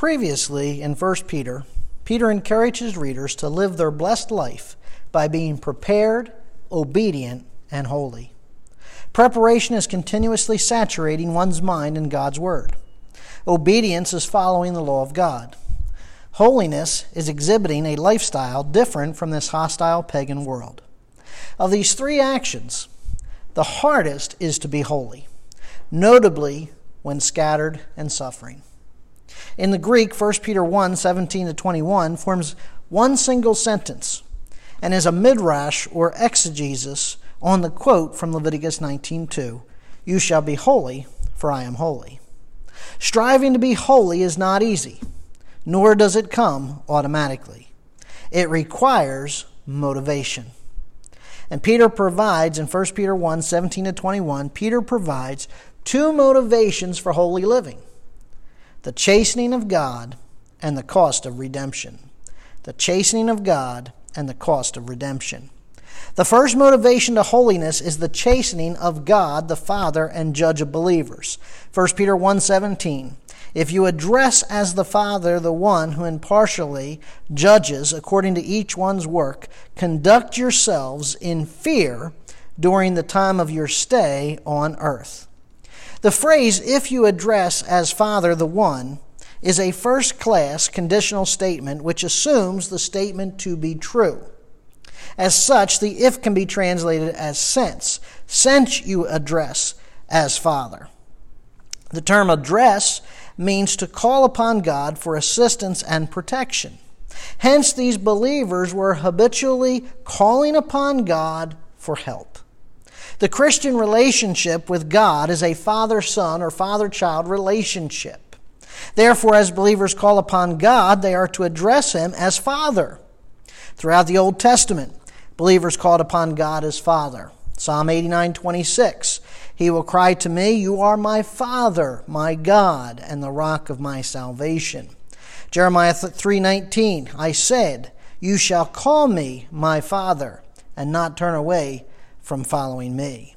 Previously, in 1 Peter, Peter encourages readers to live their blessed life by being prepared, obedient, and holy. Preparation is continuously saturating one's mind in God's Word. Obedience is following the law of God. Holiness is exhibiting a lifestyle different from this hostile pagan world. Of these three actions, the hardest is to be holy, notably when scattered and suffering. In the Greek, 1 Peter 1 17 to 21 forms one single sentence and is a midrash or exegesis on the quote from Leviticus 19:2, "You shall be holy, for I am holy." Striving to be holy is not easy, nor does it come automatically. It requires motivation. And Peter provides in 1 Peter 1 17 to 21, Peter provides two motivations for holy living the chastening of God and the cost of redemption. The chastening of God and the cost of redemption. The first motivation to holiness is the chastening of God, the Father and Judge of believers. 1 Peter 1:17. If you address as the Father the one who impartially judges according to each one's work, conduct yourselves in fear during the time of your stay on earth. The phrase, if you address as Father the one, is a first class conditional statement which assumes the statement to be true. As such, the if can be translated as since, since you address as Father. The term address means to call upon God for assistance and protection. Hence, these believers were habitually calling upon God for help. The Christian relationship with God is a father son or father child relationship. Therefore, as believers call upon God, they are to address Him as Father. Throughout the Old Testament, believers called upon God as Father. Psalm 89 26. He will cry to me, You are my Father, my God, and the rock of my salvation. Jeremiah 3:19 I said, You shall call me my Father, and not turn away from following me.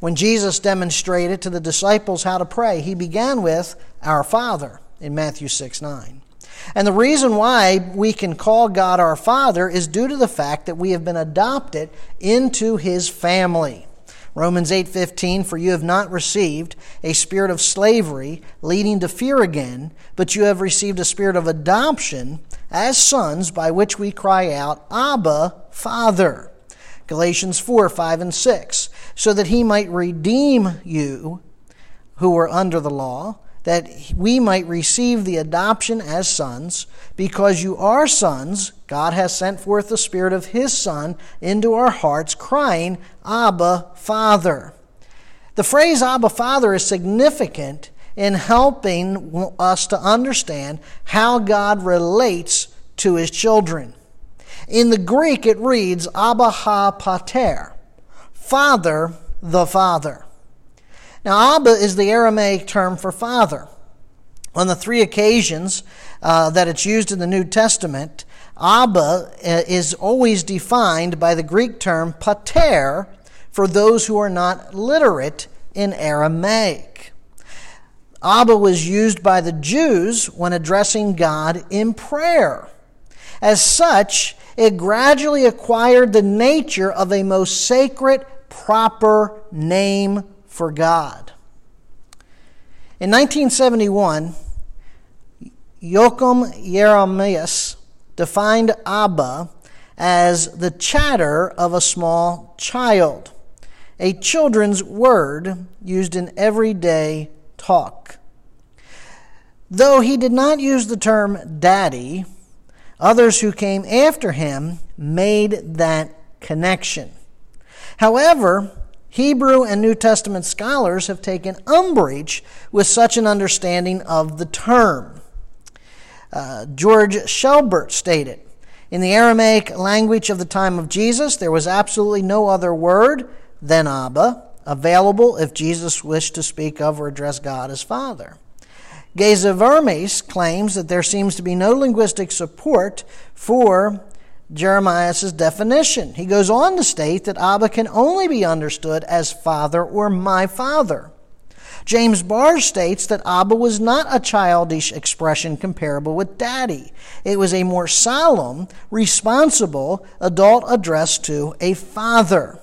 When Jesus demonstrated to the disciples how to pray, he began with Our Father in Matthew 6 9. And the reason why we can call God our Father is due to the fact that we have been adopted into his family. Romans 8:15 for you have not received a spirit of slavery leading to fear again but you have received a spirit of adoption as sons by which we cry out abba father Galatians 4 5 and 6 so that he might redeem you who were under the law that we might receive the adoption as sons. Because you are sons, God has sent forth the Spirit of His Son into our hearts, crying, Abba, Father. The phrase Abba, Father is significant in helping us to understand how God relates to His children. In the Greek, it reads Abba ha pater, Father the Father. Now, Abba is the Aramaic term for father. On the three occasions uh, that it's used in the New Testament, Abba uh, is always defined by the Greek term pater for those who are not literate in Aramaic. Abba was used by the Jews when addressing God in prayer. As such, it gradually acquired the nature of a most sacred, proper name for God. In 1971, Joachim Jeremias defined Abba as the chatter of a small child, a children's word used in everyday talk. Though he did not use the term daddy, others who came after him made that connection. However, Hebrew and New Testament scholars have taken umbrage with such an understanding of the term. Uh, George Schelbert stated In the Aramaic language of the time of Jesus, there was absolutely no other word than Abba available if Jesus wished to speak of or address God as Father. Geza Vermes claims that there seems to be no linguistic support for Jeremias' definition. He goes on to state that Abba can only be understood as father or my father. James Barr states that Abba was not a childish expression comparable with daddy. It was a more solemn, responsible adult address to a father.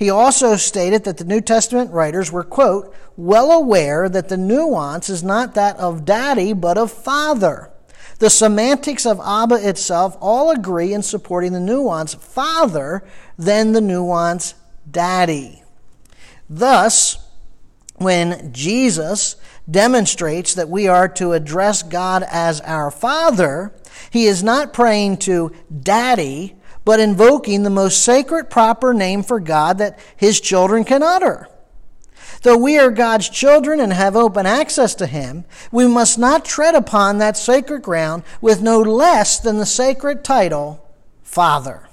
He also stated that the New Testament writers were, quote, well aware that the nuance is not that of daddy, but of father. The semantics of Abba itself all agree in supporting the nuance father than the nuance daddy. Thus, when Jesus demonstrates that we are to address God as our Father, he is not praying to Daddy, but invoking the most sacred, proper name for God that his children can utter. Though we are God's children and have open access to Him, we must not tread upon that sacred ground with no less than the sacred title, Father.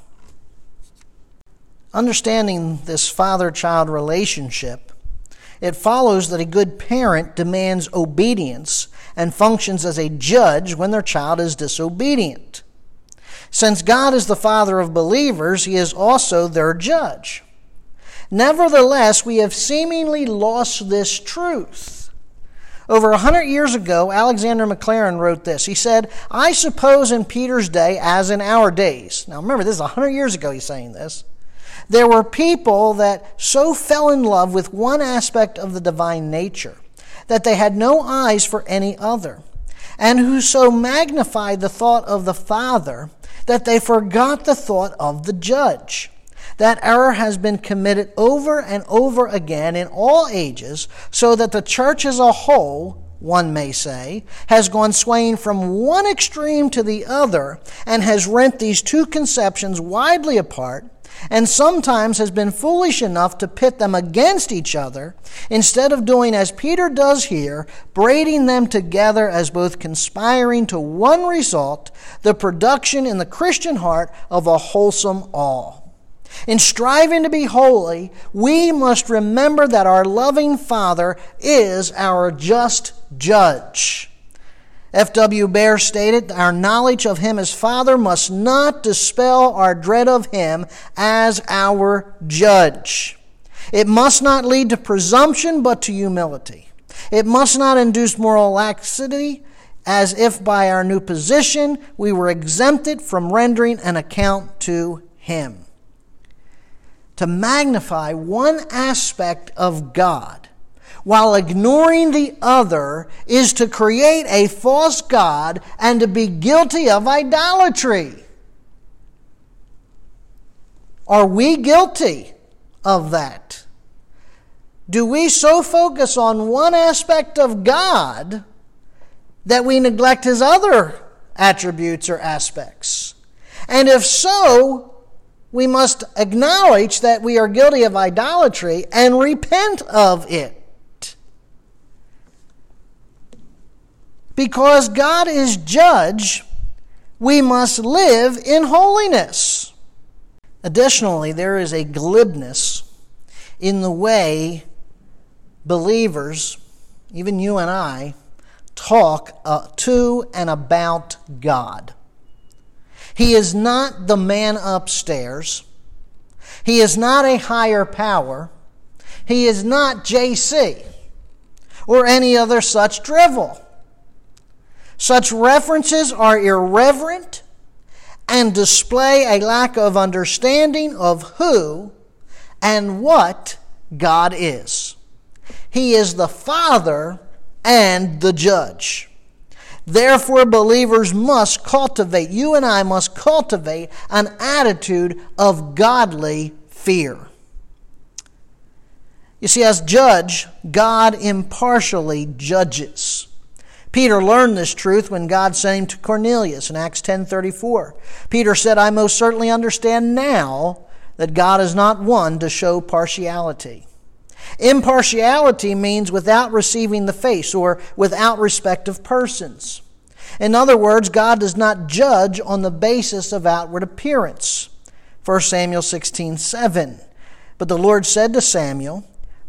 Understanding this father child relationship it follows that a good parent demands obedience and functions as a judge when their child is disobedient. Since God is the Father of believers, He is also their judge. Nevertheless, we have seemingly lost this truth. Over a hundred years ago, Alexander Maclaren wrote this. He said, I suppose in Peter's day, as in our days. Now remember, this is a hundred years ago he's saying this. There were people that so fell in love with one aspect of the divine nature that they had no eyes for any other, and who so magnified the thought of the Father that they forgot the thought of the judge. That error has been committed over and over again in all ages, so that the church as a whole, one may say, has gone swaying from one extreme to the other and has rent these two conceptions widely apart and sometimes has been foolish enough to pit them against each other instead of doing as Peter does here, braiding them together as both conspiring to one result, the production in the Christian heart of a wholesome awe. In striving to be holy, we must remember that our loving Father is our just judge. F.W. Beare stated, Our knowledge of Him as Father must not dispel our dread of Him as our judge. It must not lead to presumption, but to humility. It must not induce moral laxity, as if by our new position we were exempted from rendering an account to Him. To magnify one aspect of God while ignoring the other is to create a false God and to be guilty of idolatry. Are we guilty of that? Do we so focus on one aspect of God that we neglect his other attributes or aspects? And if so, we must acknowledge that we are guilty of idolatry and repent of it. Because God is judge, we must live in holiness. Additionally, there is a glibness in the way believers, even you and I, talk uh, to and about God. He is not the man upstairs. He is not a higher power. He is not JC or any other such drivel. Such references are irreverent and display a lack of understanding of who and what God is. He is the Father and the Judge. Therefore, believers must cultivate, you and I must cultivate an attitude of godly fear. You see, as judge, God impartially judges. Peter learned this truth when God sent him to Cornelius in Acts 10:34. Peter said, "I most certainly understand now that God is not one to show partiality." Impartiality means without receiving the face or without respect of persons. In other words, God does not judge on the basis of outward appearance. 1 Samuel 16:7. But the Lord said to Samuel,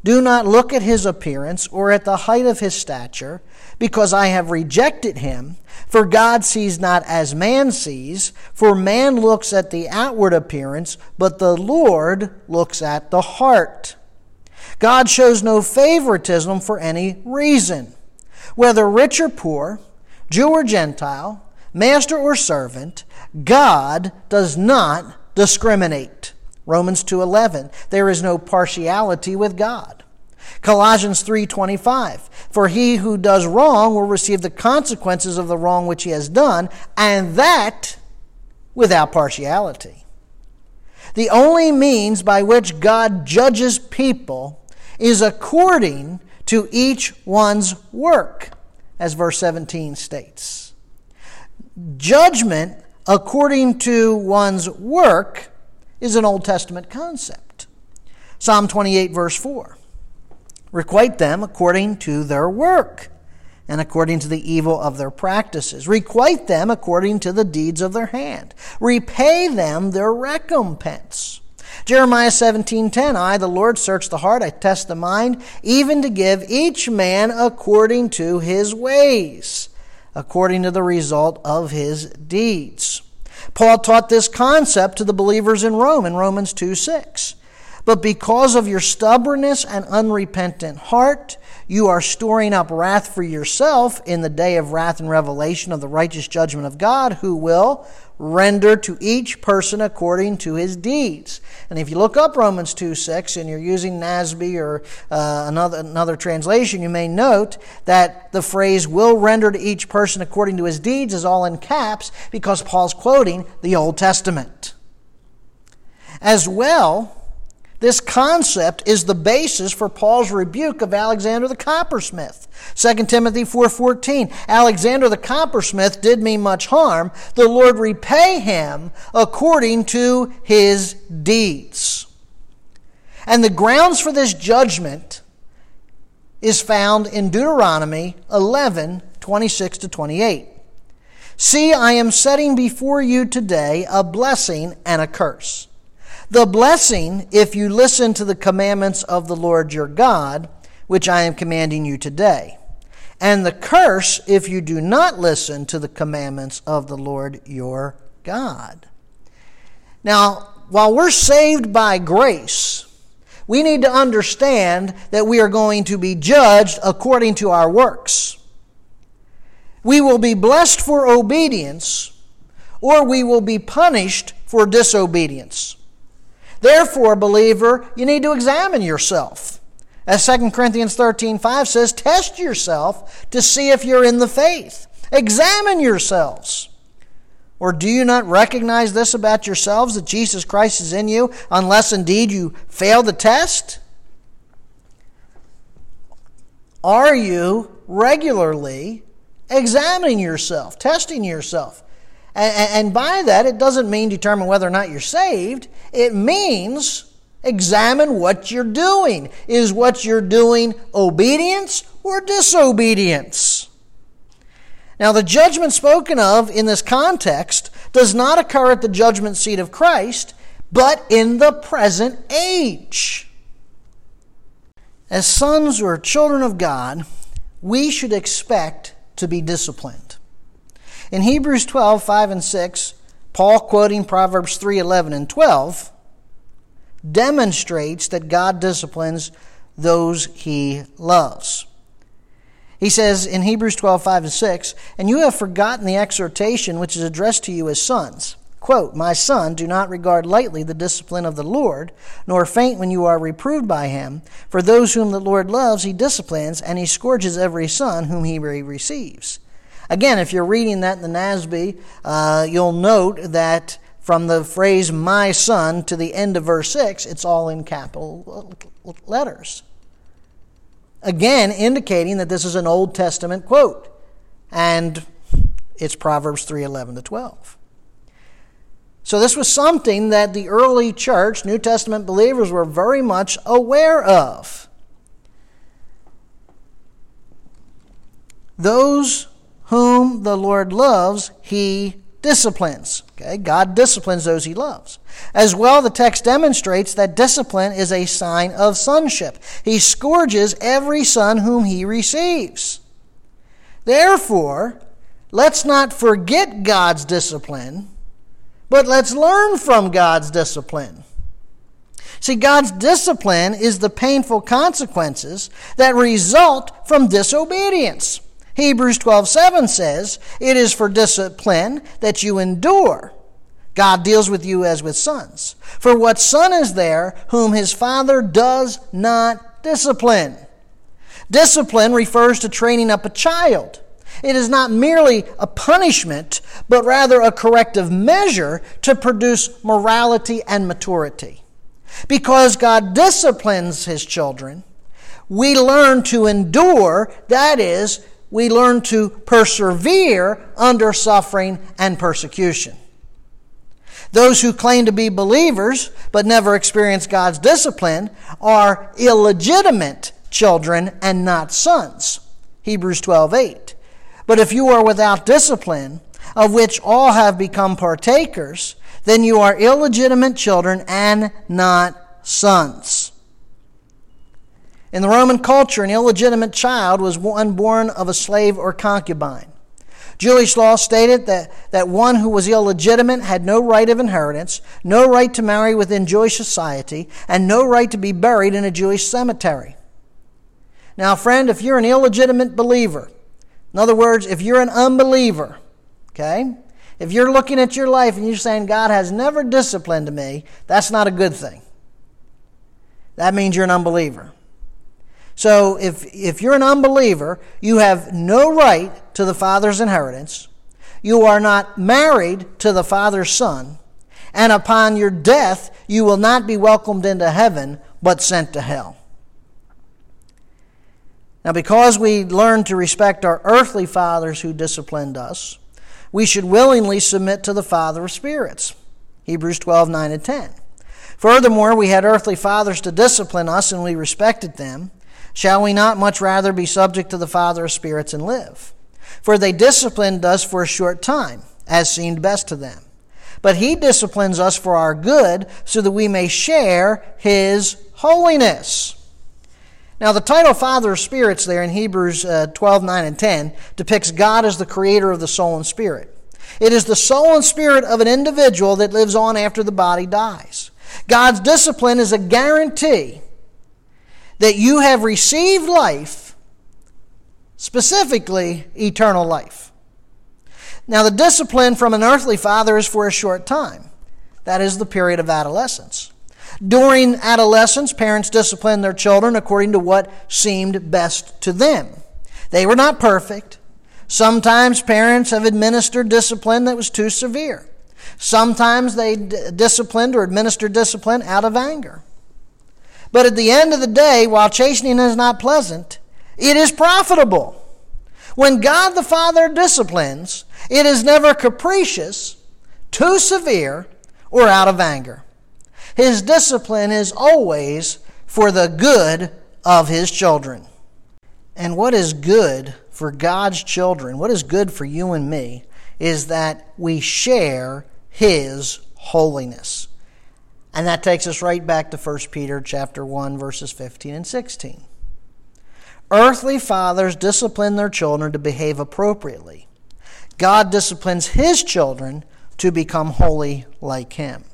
do not look at his appearance or at the height of his stature, because I have rejected him. For God sees not as man sees, for man looks at the outward appearance, but the Lord looks at the heart. God shows no favoritism for any reason. Whether rich or poor, Jew or Gentile, master or servant, God does not discriminate. Romans 2:11 There is no partiality with God. Colossians 3:25 For he who does wrong will receive the consequences of the wrong which he has done and that without partiality. The only means by which God judges people is according to each one's work, as verse 17 states. Judgment according to one's work is an Old Testament concept. Psalm 28, verse 4 Requite them according to their work and according to the evil of their practices. Requite them according to the deeds of their hand. Repay them their recompense. Jeremiah 17:10 I the Lord search the heart I test the mind even to give each man according to his ways according to the result of his deeds. Paul taught this concept to the believers in Rome in Romans 2 6. But because of your stubbornness and unrepentant heart, you are storing up wrath for yourself in the day of wrath and revelation of the righteous judgment of God, who will render to each person according to his deeds. And if you look up Romans 2 6 and you're using NASB or uh, another, another translation, you may note that the phrase will render to each person according to his deeds is all in caps because Paul's quoting the Old Testament. As well, this concept is the basis for Paul's rebuke of Alexander the coppersmith. 2 Timothy 4:14 Alexander the coppersmith did me much harm the Lord repay him according to his deeds. And the grounds for this judgment is found in Deuteronomy 11 26 to 28. See, I am setting before you today a blessing and a curse. The blessing, if you listen to the commandments of the Lord your God, which I am commanding you today. And the curse, if you do not listen to the commandments of the Lord your God. Now, while we're saved by grace, we need to understand that we are going to be judged according to our works. We will be blessed for obedience, or we will be punished for disobedience. Therefore, believer, you need to examine yourself. As 2 Corinthians 13 5 says, test yourself to see if you're in the faith. Examine yourselves. Or do you not recognize this about yourselves that Jesus Christ is in you, unless indeed you fail the test? Are you regularly examining yourself, testing yourself? And, by that, it doesn't mean determine whether or not you're saved. It means examine what you're doing. Is what you're doing obedience or disobedience? Now, the judgment spoken of in this context does not occur at the judgment seat of Christ, but in the present age. As sons or children of God, we should expect to be disciplined. In Hebrews 12, 5 and 6, Paul, quoting Proverbs 3, 11 and 12, demonstrates that God disciplines those he loves. He says in Hebrews 12, 5 and 6, And you have forgotten the exhortation which is addressed to you as sons. Quote, My son, do not regard lightly the discipline of the Lord, nor faint when you are reproved by him. For those whom the Lord loves, he disciplines, and he scourges every son whom he receives. Again, if you're reading that in the NASB, uh, you'll note that from the phrase my son to the end of verse 6, it's all in capital letters. Again, indicating that this is an Old Testament quote. And it's Proverbs 3 11 to 12. So, this was something that the early church, New Testament believers, were very much aware of. Those whom the Lord loves, he disciplines. Okay, God disciplines those he loves. As well, the text demonstrates that discipline is a sign of sonship. He scourges every son whom he receives. Therefore, let's not forget God's discipline, but let's learn from God's discipline. See, God's discipline is the painful consequences that result from disobedience. Hebrews 12:7 says, "It is for discipline that you endure." God deals with you as with sons. For what son is there whom his father does not discipline? Discipline refers to training up a child. It is not merely a punishment, but rather a corrective measure to produce morality and maturity. Because God disciplines his children, we learn to endure, that is, we learn to persevere under suffering and persecution. Those who claim to be believers but never experience God's discipline are illegitimate children and not sons. Hebrews 12:8. But if you are without discipline, of which all have become partakers, then you are illegitimate children and not sons. In the Roman culture, an illegitimate child was one born of a slave or concubine. Jewish law stated that, that one who was illegitimate had no right of inheritance, no right to marry within Jewish society, and no right to be buried in a Jewish cemetery. Now, friend, if you're an illegitimate believer, in other words, if you're an unbeliever, okay, if you're looking at your life and you're saying, God has never disciplined me, that's not a good thing. That means you're an unbeliever. So if, if you're an unbeliever, you have no right to the Father's inheritance. You are not married to the Father's Son. And upon your death, you will not be welcomed into heaven, but sent to hell. Now, because we learn to respect our earthly fathers who disciplined us, we should willingly submit to the Father of spirits. Hebrews 12, 9 and 10. Furthermore, we had earthly fathers to discipline us, and we respected them. Shall we not much rather be subject to the Father of spirits and live? For they disciplined us for a short time, as seemed best to them. But he disciplines us for our good, so that we may share his holiness. Now, the title Father of Spirits there in Hebrews uh, 12, 9, and 10 depicts God as the creator of the soul and spirit. It is the soul and spirit of an individual that lives on after the body dies. God's discipline is a guarantee that you have received life, specifically eternal life. Now, the discipline from an earthly father is for a short time. That is the period of adolescence. During adolescence, parents disciplined their children according to what seemed best to them. They were not perfect. Sometimes parents have administered discipline that was too severe. Sometimes they d- disciplined or administered discipline out of anger. But at the end of the day, while chastening is not pleasant, it is profitable. When God the Father disciplines, it is never capricious, too severe, or out of anger. His discipline is always for the good of His children. And what is good for God's children, what is good for you and me, is that we share His holiness. And that takes us right back to 1 Peter chapter 1 verses 15 and 16. Earthly fathers discipline their children to behave appropriately. God disciplines his children to become holy like him.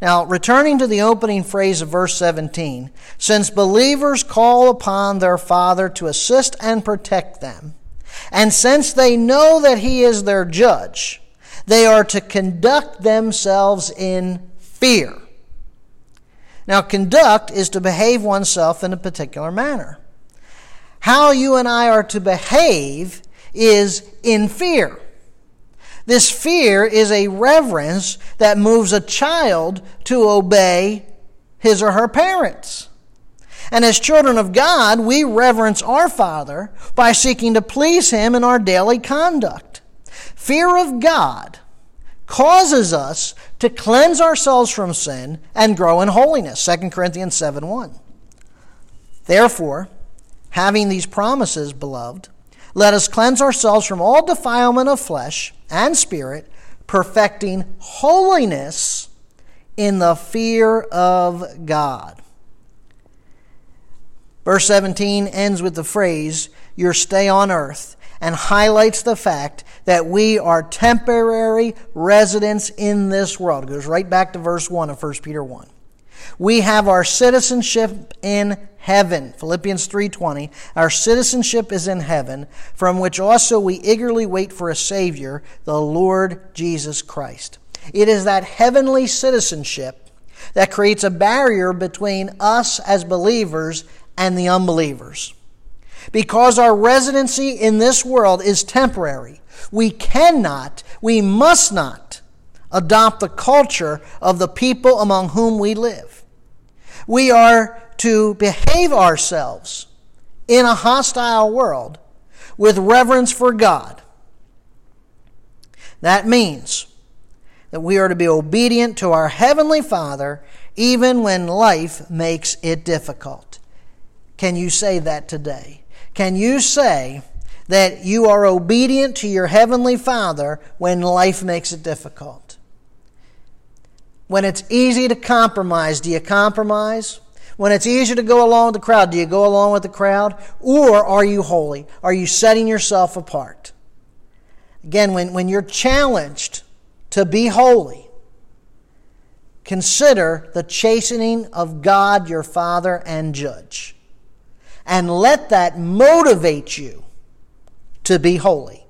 Now, returning to the opening phrase of verse 17, since believers call upon their Father to assist and protect them, and since they know that He is their judge, they are to conduct themselves in fear. Now, conduct is to behave oneself in a particular manner. How you and I are to behave is in fear. This fear is a reverence that moves a child to obey his or her parents. And as children of God, we reverence our Father by seeking to please Him in our daily conduct. Fear of God causes us to cleanse ourselves from sin and grow in holiness. 2 Corinthians 7 1. Therefore, having these promises, beloved, let us cleanse ourselves from all defilement of flesh and spirit, perfecting holiness in the fear of God. Verse 17 ends with the phrase, Your stay on earth and highlights the fact that we are temporary residents in this world. It goes right back to verse 1 of 1 Peter 1. We have our citizenship in heaven. Philippians 3:20. Our citizenship is in heaven, from which also we eagerly wait for a savior, the Lord Jesus Christ. It is that heavenly citizenship that creates a barrier between us as believers and the unbelievers. Because our residency in this world is temporary, we cannot, we must not adopt the culture of the people among whom we live. We are to behave ourselves in a hostile world with reverence for God. That means that we are to be obedient to our Heavenly Father even when life makes it difficult. Can you say that today? Can you say that you are obedient to your Heavenly Father when life makes it difficult? When it's easy to compromise, do you compromise? When it's easier to go along with the crowd, do you go along with the crowd? Or are you holy? Are you setting yourself apart? Again, when, when you're challenged to be holy, consider the chastening of God your Father and Judge. And let that motivate you to be holy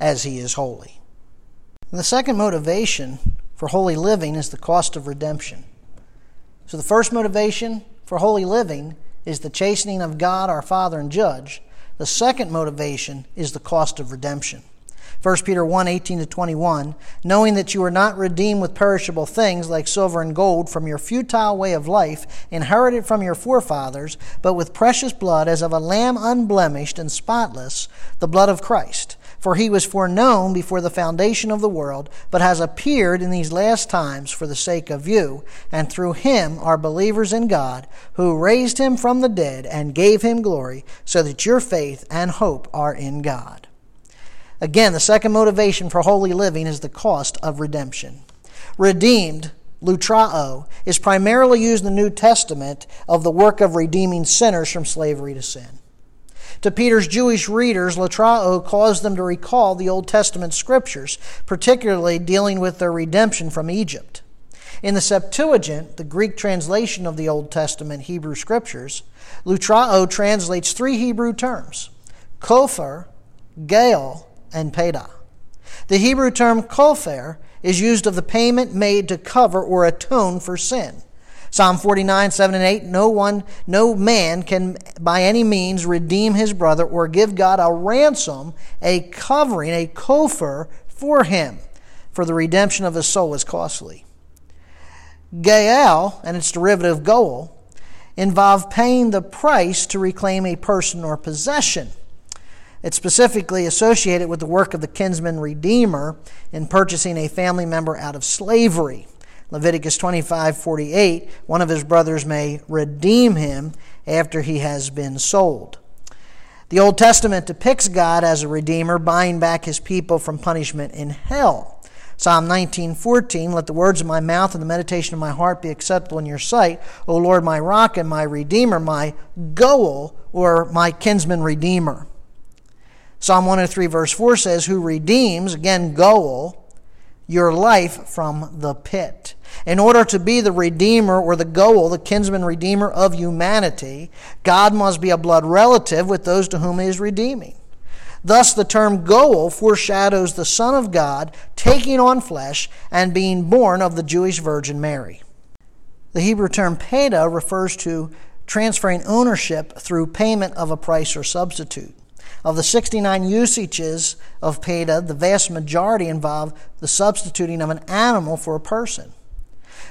as He is holy. And the second motivation for holy living is the cost of redemption. So the first motivation for holy living is the chastening of God our Father and Judge. The second motivation is the cost of redemption. 1 Peter 1 18 to 21, knowing that you are not redeemed with perishable things like silver and gold from your futile way of life, inherited from your forefathers, but with precious blood as of a lamb unblemished and spotless, the blood of Christ. For he was foreknown before the foundation of the world, but has appeared in these last times for the sake of you, and through him are believers in God, who raised him from the dead and gave him glory, so that your faith and hope are in God. Again, the second motivation for holy living is the cost of redemption. Redeemed, lutrao, is primarily used in the New Testament of the work of redeeming sinners from slavery to sin. To Peter's Jewish readers, lutrao caused them to recall the Old Testament scriptures, particularly dealing with their redemption from Egypt. In the Septuagint, the Greek translation of the Old Testament Hebrew scriptures, lutrao translates three Hebrew terms: kopher, gael, and peda. The Hebrew term kofar is used of the payment made to cover or atone for sin. Psalm 49, 7 and 8, no one, no man can by any means redeem his brother or give God a ransom, a covering, a kofar for him, for the redemption of his soul is costly. Gael, and its derivative goel, involve paying the price to reclaim a person or possession. It's specifically associated with the work of the kinsman redeemer in purchasing a family member out of slavery. Leviticus 25:48, one of his brothers may redeem him after he has been sold. The Old Testament depicts God as a redeemer buying back his people from punishment in hell. Psalm 19:14 Let the words of my mouth and the meditation of my heart be acceptable in your sight, O Lord, my rock and my redeemer, my goel or my kinsman redeemer. Psalm 103, verse 4 says, Who redeems, again, goel, your life from the pit. In order to be the redeemer or the goel, the kinsman redeemer of humanity, God must be a blood relative with those to whom he is redeeming. Thus, the term goel foreshadows the Son of God taking on flesh and being born of the Jewish Virgin Mary. The Hebrew term peda refers to transferring ownership through payment of a price or substitute. Of the 69 usages of peda, the vast majority involve the substituting of an animal for a person.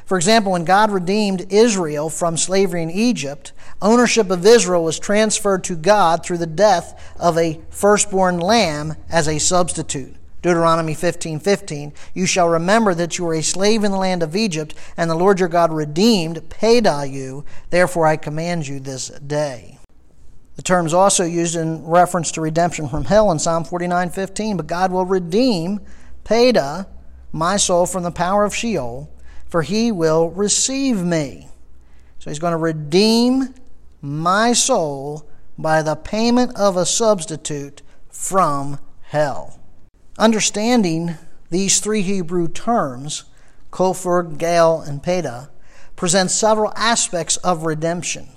For example, when God redeemed Israel from slavery in Egypt, ownership of Israel was transferred to God through the death of a firstborn lamb as a substitute. Deuteronomy 15 15. You shall remember that you were a slave in the land of Egypt, and the Lord your God redeemed, peda you. Therefore I command you this day. The term is also used in reference to redemption from hell in Psalm 49:15. But God will redeem, Peda, my soul from the power of Sheol, for he will receive me. So he's going to redeem my soul by the payment of a substitute from hell. Understanding these three Hebrew terms, Gael, and Peda, presents several aspects of redemption.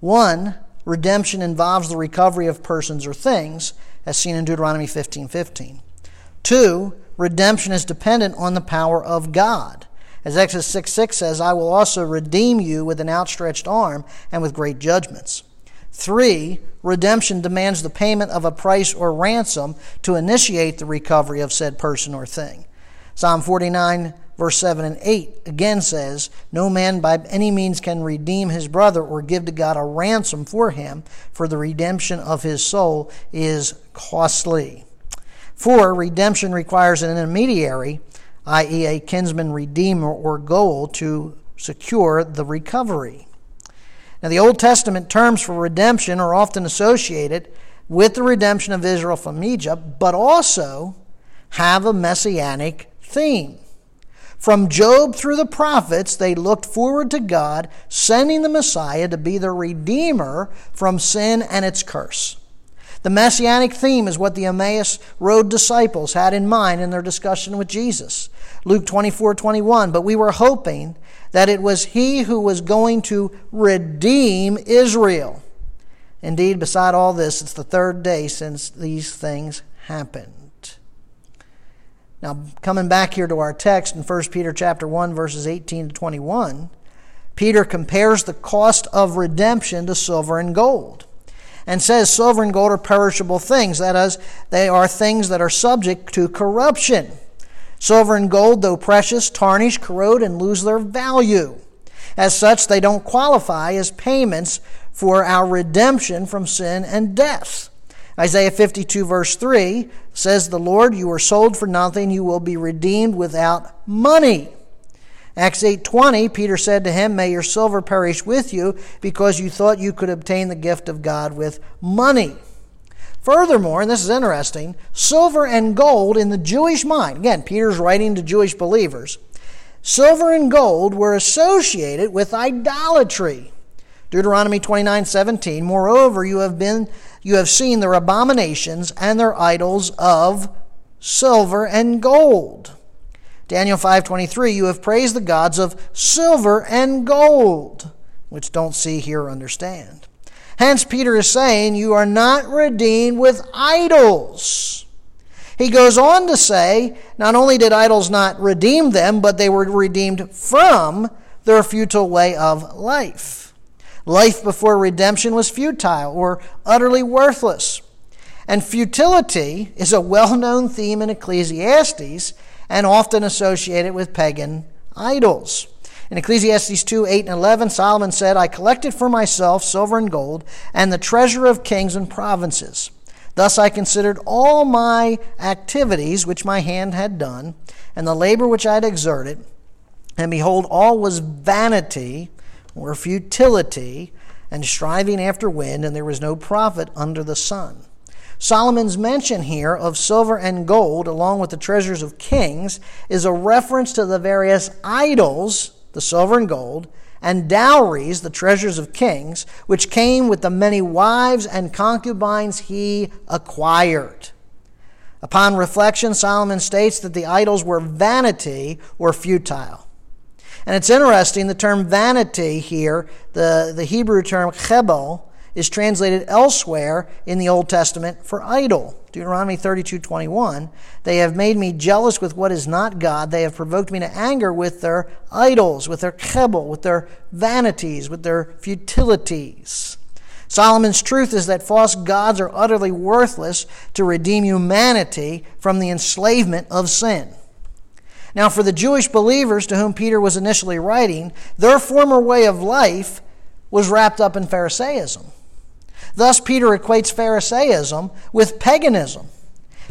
One, redemption involves the recovery of persons or things, as seen in Deuteronomy 15 15. Two, redemption is dependent on the power of God. As Exodus 6 6 says, I will also redeem you with an outstretched arm and with great judgments. Three, redemption demands the payment of a price or ransom to initiate the recovery of said person or thing. Psalm 49, verse 7 and 8 again says, No man by any means can redeem his brother or give to God a ransom for him, for the redemption of his soul is costly. For redemption requires an intermediary, i.e., a kinsman redeemer or goel, to secure the recovery. Now, the Old Testament terms for redemption are often associated with the redemption of Israel from Egypt, but also have a messianic theme. From Job through the prophets, they looked forward to God sending the Messiah to be the Redeemer from sin and its curse. The messianic theme is what the Emmaus Road disciples had in mind in their discussion with Jesus. Luke 24 21. But we were hoping that it was he who was going to redeem Israel. Indeed, beside all this, it's the third day since these things happened. Now, coming back here to our text in 1 Peter chapter 1 verses 18 to 21, Peter compares the cost of redemption to silver and gold and says silver and gold are perishable things. That is, they are things that are subject to corruption. Silver and gold, though precious, tarnish, corrode, and lose their value. As such, they don't qualify as payments for our redemption from sin and death. Isaiah 52, verse 3 says, The Lord, you were sold for nothing, you will be redeemed without money. Acts 8:20 Peter said to him, "May your silver perish with you because you thought you could obtain the gift of God with money." Furthermore, and this is interesting, silver and gold in the Jewish mind, again, Peter's writing to Jewish believers, silver and gold were associated with idolatry. Deuteronomy 29:17, "Moreover, you have been you have seen their abominations and their idols of silver and gold." Daniel 5:23, "You have praised the gods of silver and gold," which don't see, hear, or understand. Hence, Peter is saying, You are not redeemed with idols. He goes on to say, Not only did idols not redeem them, but they were redeemed from their futile way of life. Life before redemption was futile or utterly worthless. And futility is a well known theme in Ecclesiastes and often associated with pagan idols. In Ecclesiastes 2 8 and 11, Solomon said, I collected for myself silver and gold, and the treasure of kings and provinces. Thus I considered all my activities which my hand had done, and the labor which I had exerted, and behold, all was vanity or futility, and striving after wind, and there was no profit under the sun. Solomon's mention here of silver and gold, along with the treasures of kings, is a reference to the various idols, the silver and gold, and dowries, the treasures of kings, which came with the many wives and concubines he acquired. Upon reflection, Solomon states that the idols were vanity or futile. And it's interesting, the term vanity here, the, the Hebrew term chebel, is translated elsewhere in the Old Testament for idol. Deuteronomy 32 21. They have made me jealous with what is not God. They have provoked me to anger with their idols, with their chebel, with their vanities, with their futilities. Solomon's truth is that false gods are utterly worthless to redeem humanity from the enslavement of sin. Now, for the Jewish believers to whom Peter was initially writing, their former way of life was wrapped up in Pharisaism. Thus, Peter equates Pharisaism with paganism.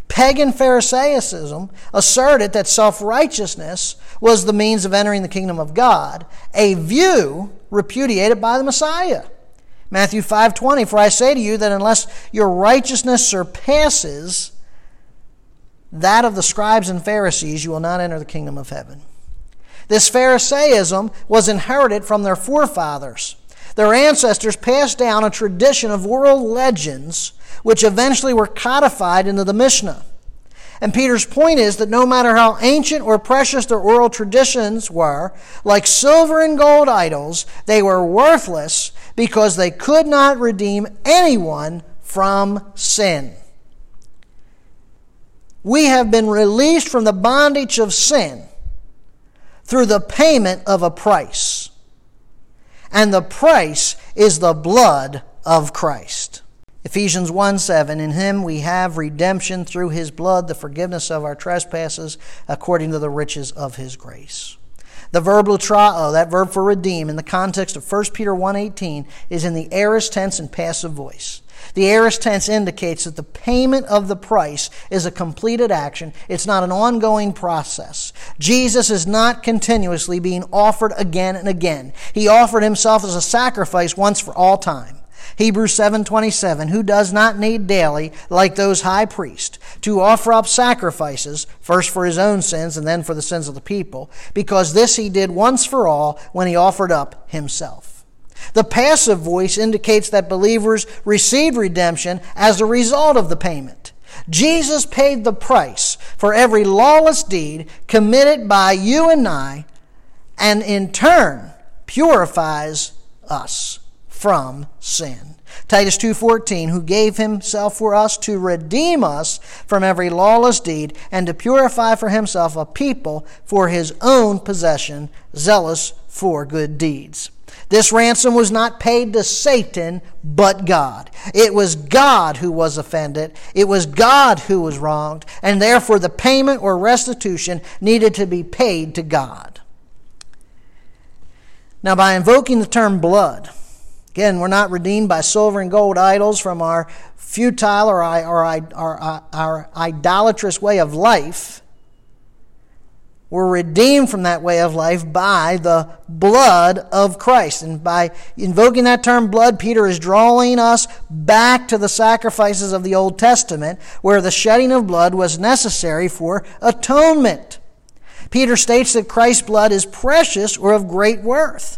Pagan Pharisaism asserted that self righteousness was the means of entering the kingdom of God, a view repudiated by the Messiah. Matthew 5:20 For I say to you that unless your righteousness surpasses that of the scribes and Pharisees you will not enter the kingdom of heaven. This Pharisaism was inherited from their forefathers. Their ancestors passed down a tradition of oral legends which eventually were codified into the Mishnah. And Peter's point is that no matter how ancient or precious their oral traditions were, like silver and gold idols, they were worthless because they could not redeem anyone from sin. We have been released from the bondage of sin through the payment of a price. And the price is the blood of Christ. Ephesians 1 7, in him we have redemption through his blood, the forgiveness of our trespasses, according to the riches of his grace. The verb lutrao, that verb for redeem, in the context of 1 Peter 1.18, is in the aorist tense and passive voice. The aorist tense indicates that the payment of the price is a completed action. It's not an ongoing process. Jesus is not continuously being offered again and again. He offered himself as a sacrifice once for all time. Hebrews 7:27 who does not need daily like those high priests to offer up sacrifices first for his own sins and then for the sins of the people because this he did once for all when he offered up himself. The passive voice indicates that believers received redemption as a result of the payment. Jesus paid the price for every lawless deed committed by you and I and in turn purifies us from sin. Titus 2:14 who gave himself for us to redeem us from every lawless deed and to purify for himself a people for his own possession zealous for good deeds. This ransom was not paid to Satan, but God. It was God who was offended. It was God who was wronged, and therefore the payment or restitution needed to be paid to God. Now, by invoking the term blood, Again, we're not redeemed by silver and gold idols from our futile or our, our, uh, our, idolatrous way of life. We're redeemed from that way of life by the blood of Christ. And by invoking that term blood, Peter is drawing us back to the sacrifices of the Old Testament, where the shedding of blood was necessary for atonement. Peter states that Christ's blood is precious or of great worth.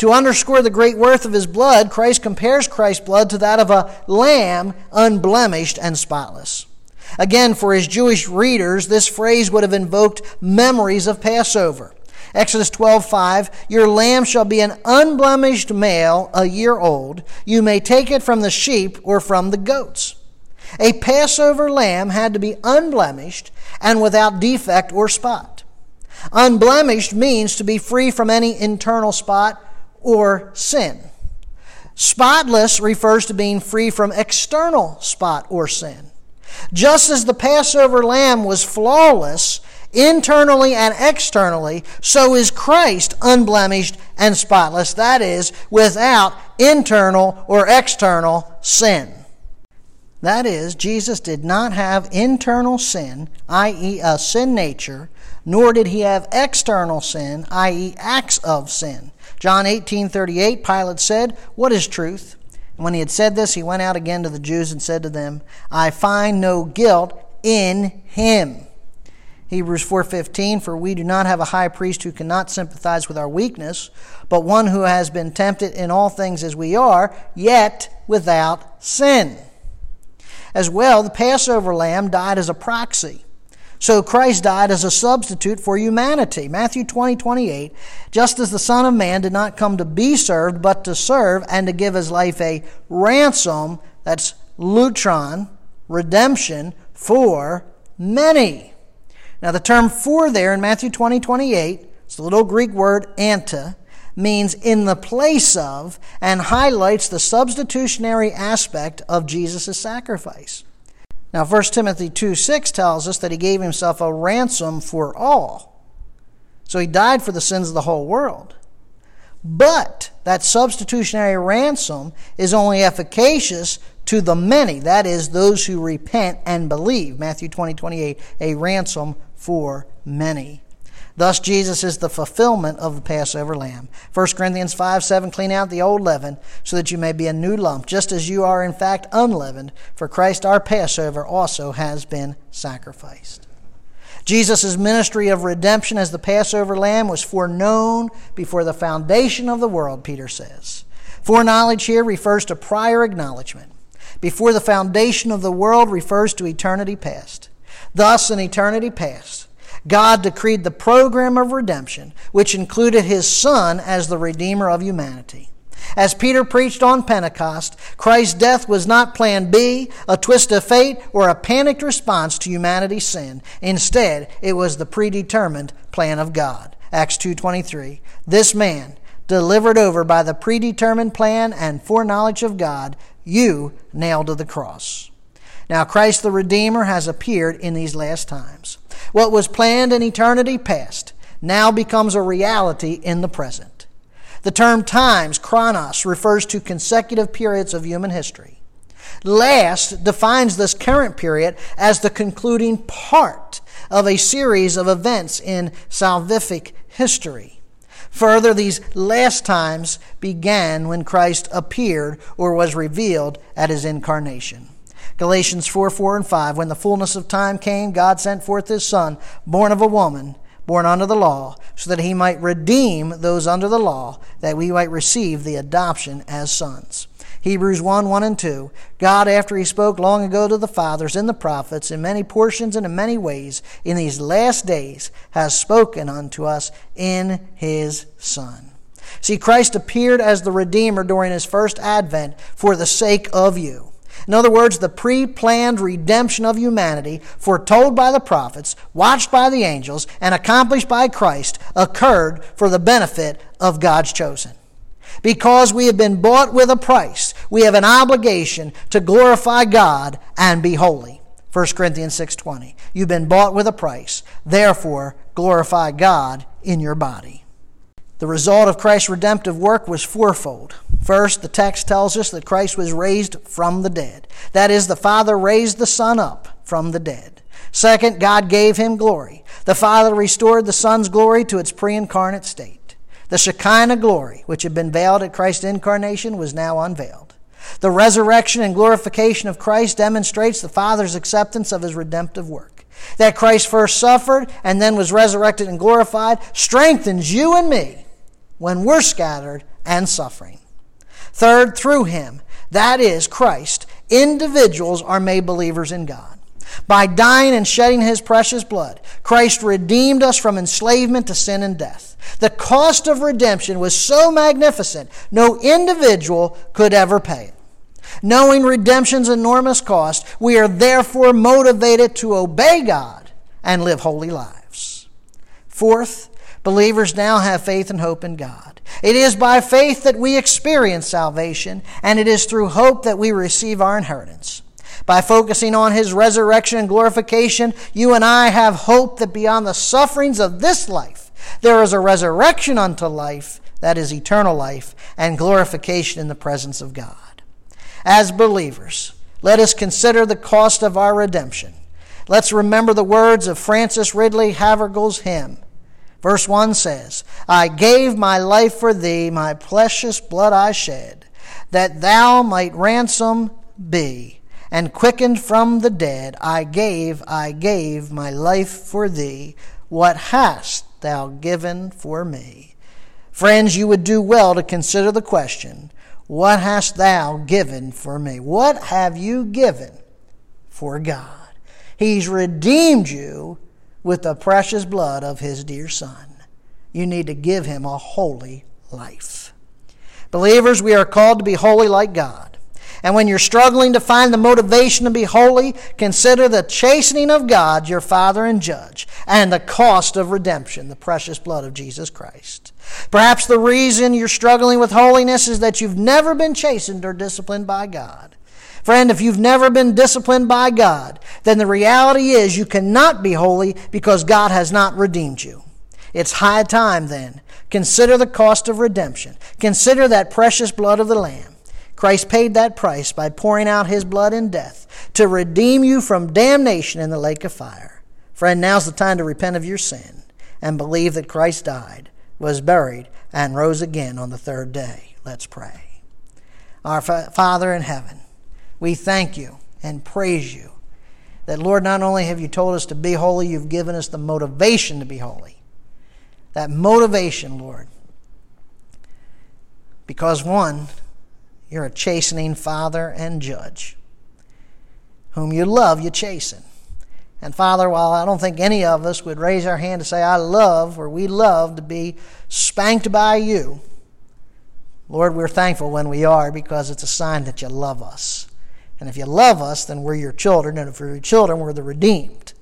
To underscore the great worth of his blood, Christ compares Christ's blood to that of a lamb unblemished and spotless. Again, for his Jewish readers, this phrase would have invoked memories of Passover. Exodus 12:5 Your lamb shall be an unblemished male, a year old. You may take it from the sheep or from the goats. A Passover lamb had to be unblemished and without defect or spot. Unblemished means to be free from any internal spot or sin. Spotless refers to being free from external spot or sin. Just as the Passover lamb was flawless internally and externally, so is Christ unblemished and spotless. That is, without internal or external sin. That is, Jesus did not have internal sin, i.e., a sin nature, nor did he have external sin, i.e., acts of sin. John 18:38 Pilate said, "What is truth?" And when he had said this, he went out again to the Jews and said to them, "I find no guilt in him." Hebrews 4:15 For we do not have a high priest who cannot sympathize with our weakness, but one who has been tempted in all things as we are, yet without sin. As well, the Passover lamb died as a proxy. So Christ died as a substitute for humanity. Matthew 20, 28. Just as the Son of Man did not come to be served, but to serve and to give his life a ransom, that's lutron, redemption, for many. Now, the term for there in Matthew 20, 28, it's the little Greek word anti, means in the place of and highlights the substitutionary aspect of Jesus' sacrifice. Now, 1 Timothy 2 6 tells us that he gave himself a ransom for all. So he died for the sins of the whole world. But that substitutionary ransom is only efficacious to the many, that is, those who repent and believe. Matthew 20 28, a ransom for many. Thus, Jesus is the fulfillment of the Passover lamb. 1 Corinthians 5 7 Clean out the old leaven, so that you may be a new lump, just as you are in fact unleavened, for Christ our Passover also has been sacrificed. Jesus' ministry of redemption as the Passover lamb was foreknown before the foundation of the world, Peter says. Foreknowledge here refers to prior acknowledgement. Before the foundation of the world refers to eternity past. Thus, in eternity past, God decreed the program of redemption, which included his Son as the Redeemer of humanity. As Peter preached on Pentecost, Christ's death was not plan B, a twist of fate, or a panicked response to humanity's sin. Instead, it was the predetermined plan of God. Acts 2:23. This man, delivered over by the predetermined plan and foreknowledge of God, you nailed to the cross. Now Christ the Redeemer has appeared in these last times. What was planned in eternity past now becomes a reality in the present. The term times, chronos, refers to consecutive periods of human history. Last defines this current period as the concluding part of a series of events in salvific history. Further, these last times began when Christ appeared or was revealed at his incarnation. Galatians 4 4 and 5. When the fullness of time came, God sent forth his Son, born of a woman, born under the law, so that he might redeem those under the law, that we might receive the adoption as sons. Hebrews 1 1 and 2. God, after He spoke long ago to the fathers and the prophets in many portions and in many ways, in these last days has spoken unto us in His Son. See, Christ appeared as the Redeemer during His first advent for the sake of you. In other words, the pre planned redemption of humanity, foretold by the prophets, watched by the angels, and accomplished by Christ, occurred for the benefit of God's chosen. Because we have been bought with a price, we have an obligation to glorify God and be holy. 1 Corinthians 6:20. You've been bought with a price. Therefore, glorify God in your body. The result of Christ's redemptive work was fourfold. First, the text tells us that Christ was raised from the dead. That is, the Father raised the Son up from the dead. Second, God gave him glory. The Father restored the Son's glory to its pre incarnate state. The Shekinah glory, which had been veiled at Christ's incarnation, was now unveiled. The resurrection and glorification of Christ demonstrates the Father's acceptance of his redemptive work. That Christ first suffered and then was resurrected and glorified strengthens you and me when we're scattered and suffering. Third, through him, that is Christ, individuals are made believers in God. By dying and shedding his precious blood, Christ redeemed us from enslavement to sin and death. The cost of redemption was so magnificent, no individual could ever pay it. Knowing redemption's enormous cost, we are therefore motivated to obey God and live holy lives. Fourth, Believers now have faith and hope in God. It is by faith that we experience salvation, and it is through hope that we receive our inheritance. By focusing on His resurrection and glorification, you and I have hope that beyond the sufferings of this life, there is a resurrection unto life, that is eternal life, and glorification in the presence of God. As believers, let us consider the cost of our redemption. Let's remember the words of Francis Ridley Havergal's hymn. Verse 1 says, I gave my life for thee, my precious blood I shed, that thou might ransom be. And quickened from the dead, I gave, I gave my life for thee. What hast thou given for me? Friends, you would do well to consider the question What hast thou given for me? What have you given for God? He's redeemed you with the precious blood of his dear Son. You need to give him a holy life. Believers, we are called to be holy like God. And when you're struggling to find the motivation to be holy, consider the chastening of God, your Father and Judge, and the cost of redemption, the precious blood of Jesus Christ. Perhaps the reason you're struggling with holiness is that you've never been chastened or disciplined by God. Friend, if you've never been disciplined by God, then the reality is you cannot be holy because God has not redeemed you. It's high time then. Consider the cost of redemption. Consider that precious blood of the Lamb. Christ paid that price by pouring out his blood in death to redeem you from damnation in the lake of fire. Friend, now's the time to repent of your sin and believe that Christ died, was buried, and rose again on the third day. Let's pray. Our Father in heaven, we thank you and praise you that, Lord, not only have you told us to be holy, you've given us the motivation to be holy. That motivation, Lord. Because, one, you're a chastening father and judge. Whom you love, you chasten. And Father, while I don't think any of us would raise our hand to say, I love or we love to be spanked by you, Lord, we're thankful when we are because it's a sign that you love us. And if you love us, then we're your children. And if we're your children, we're the redeemed.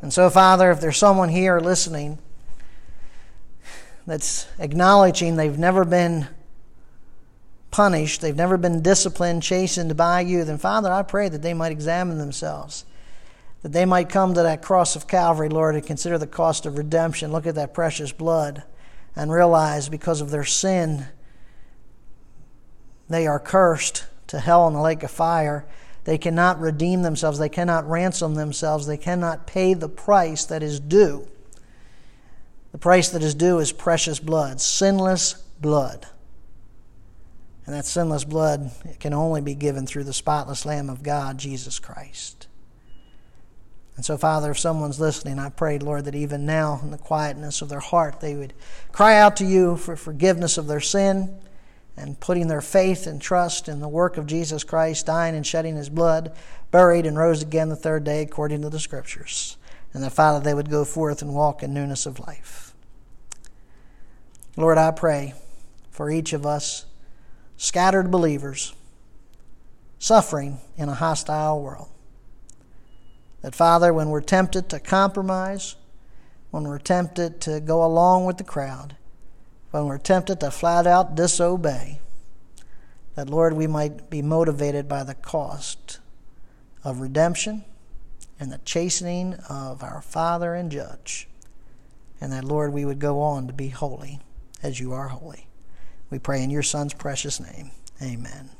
And so, Father, if there's someone here listening that's acknowledging they've never been punished, they've never been disciplined, chastened by you, then Father, I pray that they might examine themselves. That they might come to that cross of Calvary, Lord, and consider the cost of redemption. Look at that precious blood and realize because of their sin, they are cursed to hell and the lake of fire. They cannot redeem themselves, they cannot ransom themselves, they cannot pay the price that is due. The price that is due is precious blood, sinless blood. And that sinless blood can only be given through the spotless Lamb of God, Jesus Christ. And so, Father, if someone's listening, I pray, Lord, that even now, in the quietness of their heart, they would cry out to you for forgiveness of their sin and putting their faith and trust in the work of Jesus Christ, dying and shedding his blood, buried and rose again the third day according to the Scriptures. And that, Father, they would go forth and walk in newness of life. Lord, I pray for each of us scattered believers suffering in a hostile world. That, Father, when we're tempted to compromise, when we're tempted to go along with the crowd, when we're tempted to flat out disobey, that, Lord, we might be motivated by the cost of redemption and the chastening of our Father and Judge. And that, Lord, we would go on to be holy as you are holy. We pray in your Son's precious name. Amen.